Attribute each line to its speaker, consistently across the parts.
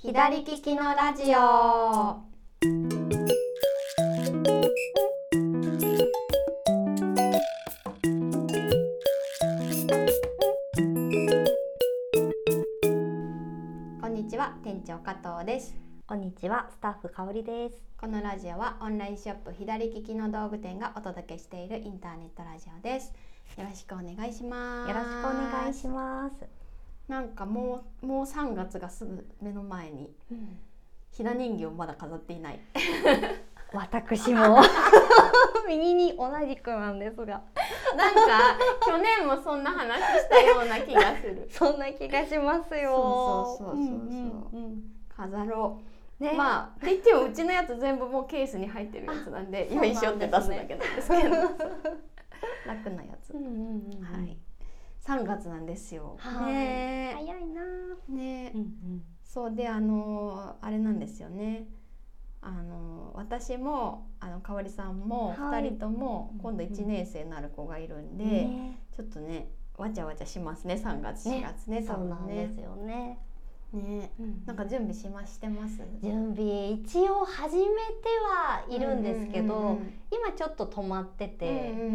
Speaker 1: 左利きのラジオこんにちは店長加藤です
Speaker 2: こんにちは、スタッフ香りです。
Speaker 1: このラジオはオンラインショップ左利きの道具店がお届けしているインターネットラジオですよろしくお願いします
Speaker 2: よろしくお願いします。
Speaker 1: なんかもうもう3月がすぐ目の前にひな人形をまだ飾っていない。
Speaker 2: 私も。右に同じくなんですが、
Speaker 1: なんか去年もそんな話したような気がする。
Speaker 2: そんな気がしますよ。
Speaker 1: そうそうそうそうそう。ん
Speaker 2: うん
Speaker 1: 飾ろう、
Speaker 2: ね、
Speaker 1: まあって言ってもうちのやつ全部もうケースに入ってるやつなんでよいしょって出すだけなんですけど。楽なやつ、
Speaker 2: うんうんうん、
Speaker 1: はい3月なんですよ、
Speaker 2: はい。
Speaker 1: ね。
Speaker 2: 早いな。
Speaker 1: えね。え
Speaker 2: うんうん
Speaker 1: そうであのあれなんですよね。あの私もあの香織さんも
Speaker 2: はい。
Speaker 1: 2人とも
Speaker 2: うん
Speaker 1: 今度1年生になる子がいるんで、
Speaker 2: ね。
Speaker 1: ちょっとねわちゃわちゃしますね。3月
Speaker 2: ね。
Speaker 1: 4月ね多
Speaker 2: そうなんですよね。
Speaker 1: ね。
Speaker 2: うん
Speaker 1: なんか準備しましてます？
Speaker 2: 準備一応始めてはいるんですけど、
Speaker 1: うんうんうん
Speaker 2: 今ちょっと止まってて、
Speaker 1: うんうんうん。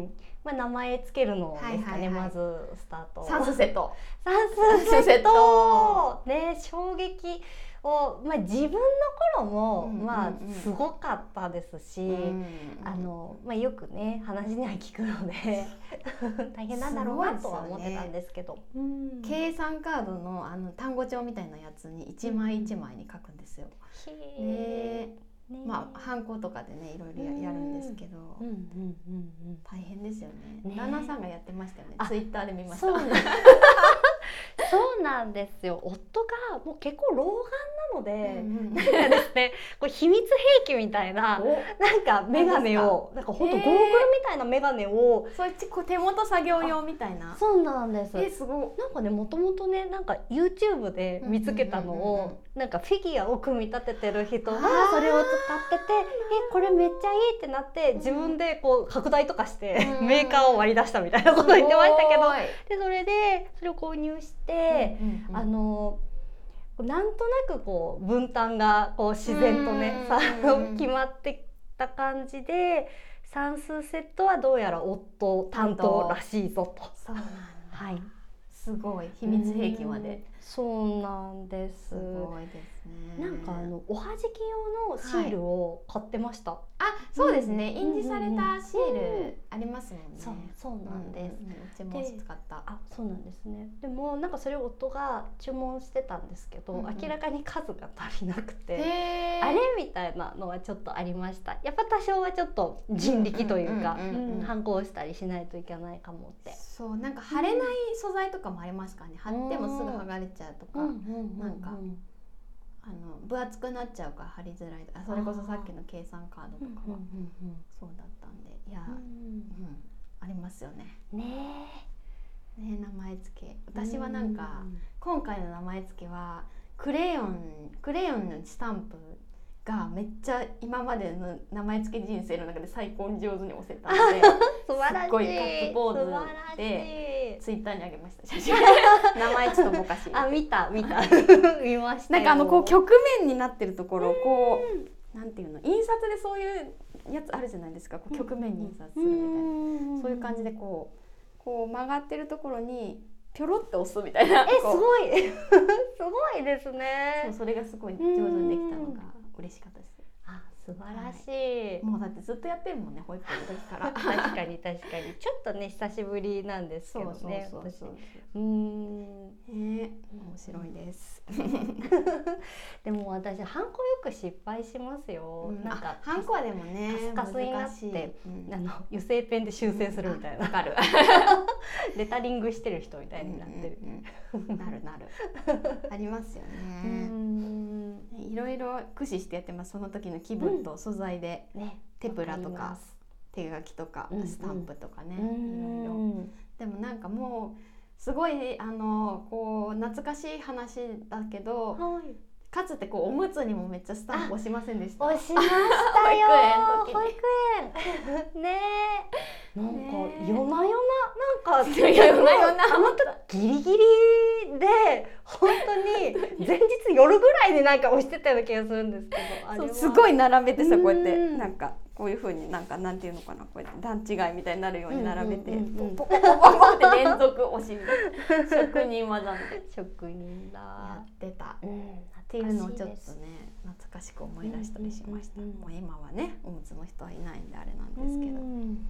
Speaker 2: うん。まあ名前つけるのですかね、
Speaker 1: はいはいはい。
Speaker 2: まずスタート。
Speaker 1: サンスセット。
Speaker 2: 算数セット。ね衝撃をまあ自分の頃も、
Speaker 1: うんうんうん。
Speaker 2: まあすごかったですし、
Speaker 1: うん。
Speaker 2: あのまあよくね話には聞くので 大変なんだろうなとは思ってたんですけど。うん。
Speaker 1: 計算カードのあの単語帳みたいなやつに1枚1枚に書くんですよ。
Speaker 2: へ
Speaker 1: ね。
Speaker 2: ーね。
Speaker 1: まあハンコとかでねいろいろややるんですけど、
Speaker 2: うん。うんうんうん
Speaker 1: 大変ですよね。
Speaker 2: ね。
Speaker 1: 旦那さんがやってましたよね。
Speaker 2: あ
Speaker 1: ツイッターで見ました。
Speaker 2: そうなんですよ。夫がもう結構老眼なので、
Speaker 1: うんうん
Speaker 2: なんかですねこう秘密兵器みたいな
Speaker 1: お。
Speaker 2: なんか眼鏡をなんか？本当ゴーグルみたいな眼鏡を
Speaker 1: そっちこう手元作業用みたいな。
Speaker 2: そうなんです。
Speaker 1: えすご
Speaker 2: なんかねもともとねなんか YouTube で見つけたの
Speaker 1: うんうんうん。うん
Speaker 2: をなんかフィギュアを組み立ててる人がそれを使っててえこれめっちゃいいってなって自分でこう拡大とかして
Speaker 1: うん
Speaker 2: メーカーを割り出したみたいなこと言ってましたけど
Speaker 1: す
Speaker 2: でそれでそれを購入して、
Speaker 1: うんうんうん。
Speaker 2: あのなんとなくこう分担がこう自然とね決まってきた感じで算数セットはどうやら夫担当らしいぞと。
Speaker 1: そうなんだ。
Speaker 2: はい、
Speaker 1: すごい秘密兵器まで。
Speaker 2: うんそうなんです
Speaker 1: すごいですね。
Speaker 2: なんかあのおはじき用のシールを買ってました、
Speaker 1: あそうですね、
Speaker 2: うん
Speaker 1: 印字されたシールありますもんね。
Speaker 2: そうそうなんです、
Speaker 1: うちも使った。
Speaker 2: あそうなんですね。でもなんかそれを夫が注文してたんですけど、
Speaker 1: うんうん。
Speaker 2: 明らかに数が足りなくて、あれみたいなのはちょっとありました。やっぱ多少はちょっと人力というか反抗したりしないといけないかもって。
Speaker 1: そうなんか貼れない素材とかもありますからね。貼ってもすぐ剥がれちゃうとか、なんかあの分厚くなっちゃうから貼りづらいとか。それこそさっきの計算カードとかはそうだったんで、いや、うん、ありますよね。
Speaker 2: ね
Speaker 1: ね名前付け。私はなんか。今回の名前付けはクレヨンクレヨンのスタンプがめっちゃ今までの名前付け人生の中で最高に上手に押せたので
Speaker 2: 素晴らしい。
Speaker 1: すっごいガッツポーズ
Speaker 2: 素晴らしい。
Speaker 1: ツイッターにあげました。写真。名前ちょっとぼかし
Speaker 2: あ見た見た。見ましたよ。
Speaker 1: なんかあのこう曲面になってるところをこうなんていうの印刷でそういうやつあるじゃないですか。こう曲面に印刷するみたいな。そういう感じでこうこう曲がってるところにピョロって押すみたいな。
Speaker 2: えすごい。すごいです
Speaker 1: そう
Speaker 2: ね
Speaker 1: それがすごい上手にできたのが嬉しかったです。
Speaker 2: あ素晴らしい、
Speaker 1: もうだってずっとやってるもんね保育園の時から。
Speaker 2: 確かに確かに。ちょっとね久しぶりなんですけどね
Speaker 1: そうそうそうそう
Speaker 2: ん。
Speaker 1: ね面白いです、
Speaker 2: でも私ハンコよく失敗しますよ、
Speaker 1: うん。
Speaker 2: なんか
Speaker 1: あハンコはでもね
Speaker 2: カスカスになって
Speaker 1: うん
Speaker 2: あの油性ペンで修正するみたいな、
Speaker 1: わかる。
Speaker 2: レタリングしてる人みたいになってる、
Speaker 1: うんうんうん。なるなる。ありますよね。
Speaker 2: ん
Speaker 1: いろいろ駆使してやってます。その時の気分と素材で、
Speaker 2: ね。
Speaker 1: テプラとか手書きとか、
Speaker 2: うんうん。
Speaker 1: スタンプとかね、
Speaker 2: う
Speaker 1: いろいろ。
Speaker 2: ん
Speaker 1: でもなんかもうすごいあのこう懐かしい話だけど
Speaker 2: はい。
Speaker 1: かつてこうおむつにもめっちゃスタンプ押しませんでした？
Speaker 2: 押しましたよ
Speaker 1: 保育園
Speaker 2: ね。えなんか夜な夜な。なんか
Speaker 1: 夜な夜な。
Speaker 2: あの時ギリギリで本当に前日夜ぐらいになんか押してたような気がするんですけど
Speaker 1: すごい並べてさこうやって
Speaker 2: うん
Speaker 1: なんかこういうふうになんかなんていうのかなこうやって段違いみたいになるように並べてポコポコポコって連続押しみたいな職人技で
Speaker 2: 職人
Speaker 1: や
Speaker 2: だ
Speaker 1: ってた。
Speaker 2: うん
Speaker 1: っていうのをちょっとね懐かしく思い出したりしました、もう今はねおむつの人はいないんであれなんですけど、
Speaker 2: うん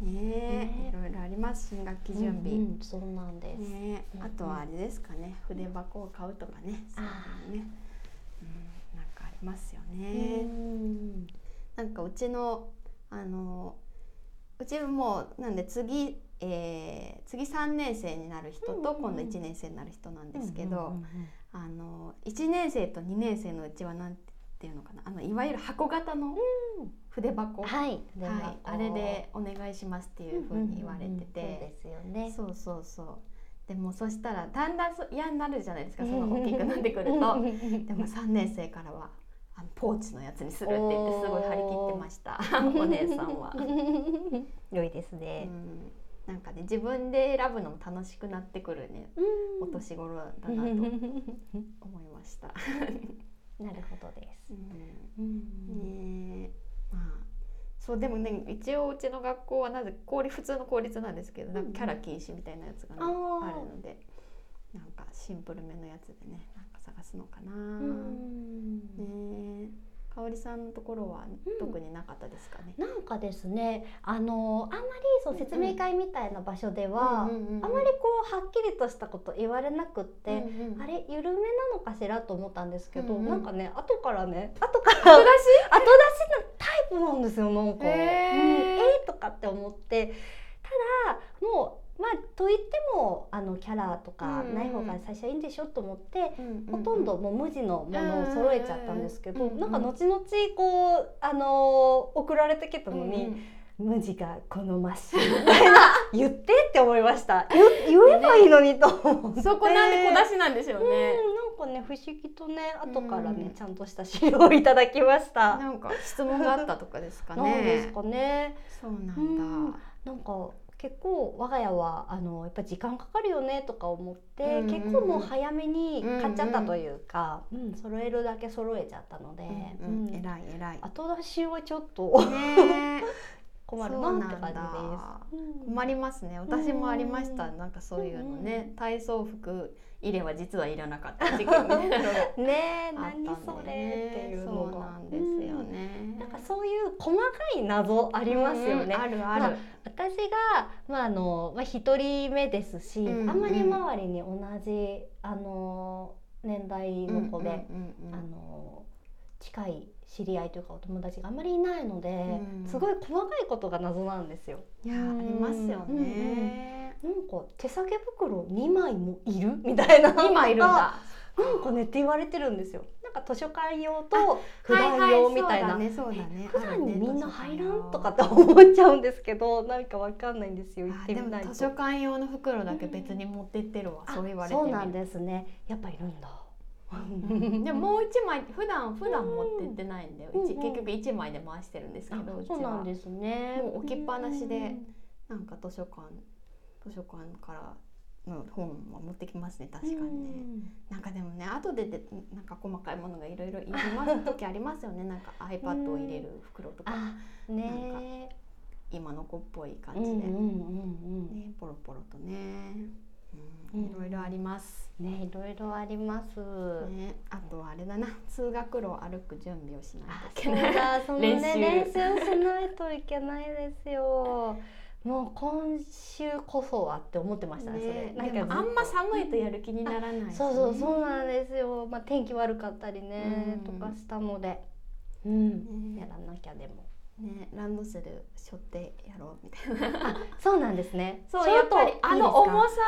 Speaker 1: ねえ
Speaker 2: ね
Speaker 1: いろいろあります新学期準備、
Speaker 2: うんうんそうなんです、
Speaker 1: ね。あとはあれですかね。筆箱を買うとかね。そういうのね、うん、なんかありますよね、
Speaker 2: うん
Speaker 1: なんかうちのあのうちもうなんで次、えー次3年生になる人と今度1年生になる人なんですけど、あの1年生と2年生のうちはなんていうのかな？あのいわゆる箱型の筆箱、
Speaker 2: うんはい、
Speaker 1: はい、あれでお願いしますっていうふうに言われてて、
Speaker 2: そうですよね。
Speaker 1: そうそうそう。でもそしたらだんだんそ嫌になるじゃないですか。その大きくなってくると。でも3年生からはあのポーチのやつにするって言ってすごい張り切ってました。お姉さんは。
Speaker 2: 良いです
Speaker 1: う
Speaker 2: ね。
Speaker 1: ん。なんかね自分で選ぶのも楽しくなってくるね。お年頃だなと思いました。
Speaker 2: なるほどです。
Speaker 1: うん。ねえ。まあそうでもね一応うちの学校はなぜ公立普通の公立なんですけどなんかキャラ禁止みたいなやつが、ね
Speaker 2: あー。
Speaker 1: あるのでなんかシンプルめのやつでねなんか探すのかな。
Speaker 2: うん
Speaker 1: 香織さんのところは特になかったですかね？
Speaker 2: なんかですね、あのあんまりそう説明会みたいな場所では、
Speaker 1: うんうんうんうん。
Speaker 2: あまりこうはっきりとしたこと言われなくって、
Speaker 1: うんうん
Speaker 2: あれ緩めなのかしらと思ったんですけど、
Speaker 1: うんうん。
Speaker 2: なんかね後からね後から後出し のタイプなんですよなんか。
Speaker 1: へー。
Speaker 2: うん、えーとかって思って。ただもうまあと言ってもあのキャラとかない方が最初はいいんでしょと思って、ほとんどもう無地のものを揃えちゃったんですけど、
Speaker 1: う
Speaker 2: なんか後々こうあのー送られてきたのに、無地が好ましいみたいな言ってって思いました 言言えばいいのにと思って、
Speaker 1: そこなんで小出しなんでしょうね。
Speaker 2: うんなんかね不思議とね後からね、
Speaker 1: うん
Speaker 2: ちゃんとした資料をいただきました。
Speaker 1: なんか質問があったとかですかね。
Speaker 2: なんですかね。
Speaker 1: そうなんだ。
Speaker 2: うんなんか結構我が家はあのやっぱ時間かかるよねとか思って、
Speaker 1: うんうんうん。
Speaker 2: 結構もう早めに買っちゃったというか、うん揃えるだけ揃えちゃったので、
Speaker 1: うんうん。
Speaker 2: うん。
Speaker 1: 偉い偉い。
Speaker 2: 後出しはちょっと 困る
Speaker 1: な
Speaker 2: って感
Speaker 1: だ
Speaker 2: じです。
Speaker 1: 困りますね。私もありました。
Speaker 2: うん
Speaker 1: なんかそういうの
Speaker 2: う
Speaker 1: ね、体操服入れは実はいらなかった事件みたいなのが
Speaker 2: ね何それっていう
Speaker 1: そうなんですよね。
Speaker 2: うんなんかそういう細かい謎ありますよね。
Speaker 1: うんあるあ
Speaker 2: まあ
Speaker 1: る。
Speaker 2: 私がまああのまあ一人目ですし、あんまり周りに同じあの年代の子で、あの近い知り合いというかお友達があんまりいないので、
Speaker 1: うん
Speaker 2: すごい細かいことが謎なんですよ。
Speaker 1: いやありますよね。
Speaker 2: なんか手提げ袋2枚もいる？みたいな
Speaker 1: 今いるんだ。
Speaker 2: なんかねって言われてるんですよ。なんか図書館用と普
Speaker 1: はい
Speaker 2: 段用みたいな。
Speaker 1: はいそうだねそうだね。
Speaker 2: 普段にみんな
Speaker 1: あ
Speaker 2: 入らん？とかって思っちゃうんですけどなんかわかんないんですよ行ってみないと
Speaker 1: 図書館用の袋だけ別に持ってってるわ。
Speaker 2: あ
Speaker 1: そう言われて。
Speaker 2: そうなんですねやっぱいるんだ
Speaker 1: うんでももう一枚普段普段持ってってないんで、うち
Speaker 2: うん。
Speaker 1: 結局一枚で回してるんですけど、うち
Speaker 2: そうなん
Speaker 1: は
Speaker 2: ですね。
Speaker 1: もう置きっぱなしで
Speaker 2: うん
Speaker 1: なんか図書館図書館からの本は持ってきますね確かにね。なんかでもね後ででなんか細かいものがいろいろいります時ありますよね。なんか iPad を入れる袋とか。
Speaker 2: あね
Speaker 1: 今の子っぽい感
Speaker 2: うんうん
Speaker 1: じで、
Speaker 2: うんうん。
Speaker 1: ねポロポロとね、う
Speaker 2: うん
Speaker 1: ん、いろいろあります。
Speaker 2: ねいろいろあります。
Speaker 1: ね、あとはあれだな通学路を歩く準備をしない
Speaker 2: あ
Speaker 1: といけ
Speaker 2: そのね
Speaker 1: 練習。
Speaker 2: 練習しないといけないですよ。もう今週こそはって思ってましたねそれ。
Speaker 1: ね、
Speaker 2: なんか
Speaker 1: あんま寒いとやる気にならないしね、
Speaker 2: そうそうそうなんですよ。まあ天気悪かったりね、
Speaker 1: うん。
Speaker 2: とかしたので、うん、や
Speaker 1: ね
Speaker 2: らなきゃでも。
Speaker 1: ねランドセル背負ってやろうみたいな。
Speaker 2: あ、そうなんですね。
Speaker 1: そうやっぱりあの重さ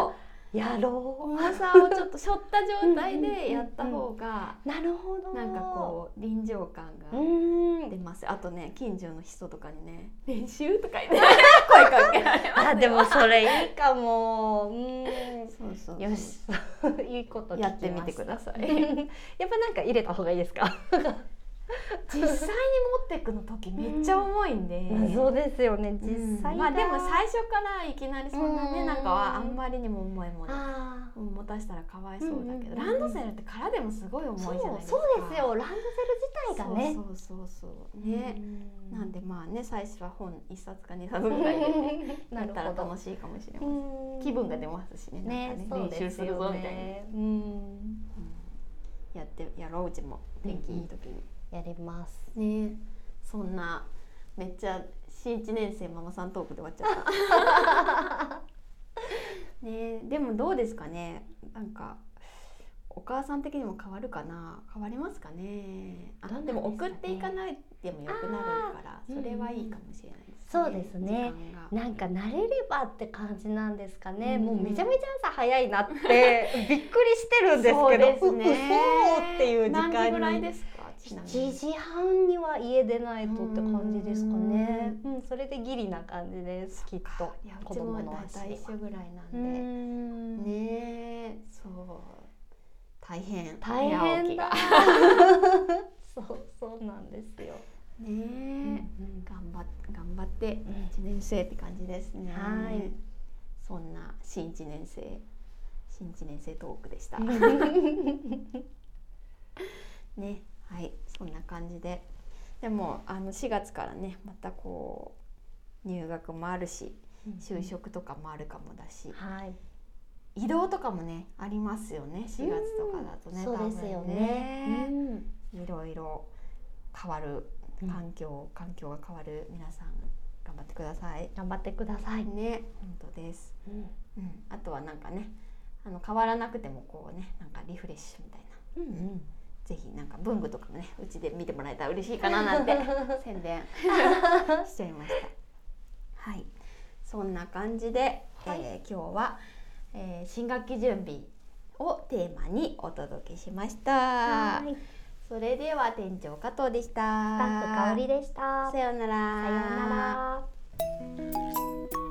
Speaker 1: を
Speaker 2: やろ
Speaker 1: 重さをちょっと背負った状態でやった方が
Speaker 2: うなるほど。
Speaker 1: なんかこう臨場感が
Speaker 2: うん。
Speaker 1: 出ます。あとね近所の人とかにね「練習?」とか言って。声かけられますよ。
Speaker 2: あでもそれいいかも。うん。
Speaker 1: そうそう
Speaker 2: よし。いいこと
Speaker 1: やってみてください。
Speaker 2: やっぱなんか入れた方がいいですか？
Speaker 1: 実際に持ってくの時めっちゃ重いんで、
Speaker 2: そうですよね。実際
Speaker 1: うんまあでも最初からいきなりそんなね、
Speaker 2: うん。
Speaker 1: なんかはあんまりにも重いもの持たしたらかわいそうだけど、ランドセルって殻でもすごい重いじゃないですか。
Speaker 2: そうですよ。ランドセル自体がね。
Speaker 1: そうそうそうね、
Speaker 2: うん。
Speaker 1: なんでまあね最初は本一冊か二冊ぐらいで
Speaker 2: な
Speaker 1: やったら楽しいかもしれません、
Speaker 2: うん。
Speaker 1: 気分が出ますしねなん
Speaker 2: ね。
Speaker 1: かね。練習するぞみたいな、
Speaker 2: ねうん。
Speaker 1: うん。やってやろううちも。天気いい時に、
Speaker 2: やります。
Speaker 1: ね。そんなめっちゃ新一年生ママさんトークで終わっちゃった。ね。でもどうですかね。なんかお母さん的にも変わるかな。変わりますかね。あ
Speaker 2: なん
Speaker 1: でも送っていかないでもよくなるからそれはいいかもしれないですね、
Speaker 2: そうですね。なんか慣れればって感じなんですかね、
Speaker 1: うん。
Speaker 2: もうめちゃめちゃ朝早いなってびっくりしてるんですけど。
Speaker 1: そうです
Speaker 2: う
Speaker 1: ね
Speaker 2: 嘘っていう時間に。
Speaker 1: 何時ぐらいですか？
Speaker 2: 7
Speaker 1: に
Speaker 2: 時半には家出ないとって感じですかね。うん、それでギリな感じですきっと。
Speaker 1: いやう
Speaker 2: 子供の足は。
Speaker 1: 一緒ぐらいなん
Speaker 2: う
Speaker 1: で、
Speaker 2: ん。
Speaker 1: ねえそう。大変。
Speaker 2: 大変だ。
Speaker 1: が
Speaker 2: そうそうなんですよ、
Speaker 1: ねえ、頑張っ頑張って
Speaker 2: ん。
Speaker 1: 一年生って感じですね。
Speaker 2: はい。
Speaker 1: そんな新一年生新一年生トークでした。ねはいそんな感じで。でもあの4月からねまたこう入学もあるし就職とかもあるかもだし、
Speaker 2: はい。
Speaker 1: 移動とかもねありますよね4月とかだとね、
Speaker 2: そうですよ
Speaker 1: 多分
Speaker 2: ね。
Speaker 1: ねいろいろ変わる
Speaker 2: うん。
Speaker 1: 環境、環境が変わる皆さん頑張ってください。
Speaker 2: 頑張ってください、
Speaker 1: ね本当です。
Speaker 2: うん。
Speaker 1: うん、あとはなんかねあの変わらなくてもこうねなんかリフレッシュみたいな。
Speaker 2: うん
Speaker 1: ぜひなんか文具とかもねうちで見てもらえたら嬉しいかななんて 宣伝 しちゃいました。はいそんな感じで、
Speaker 2: はい
Speaker 1: えー今日は、えー新学期準備をテーマにお届けしました。
Speaker 2: はい
Speaker 1: それでは店長加藤でした。
Speaker 2: スタッフ香りでした
Speaker 1: さようなら。
Speaker 2: さようなら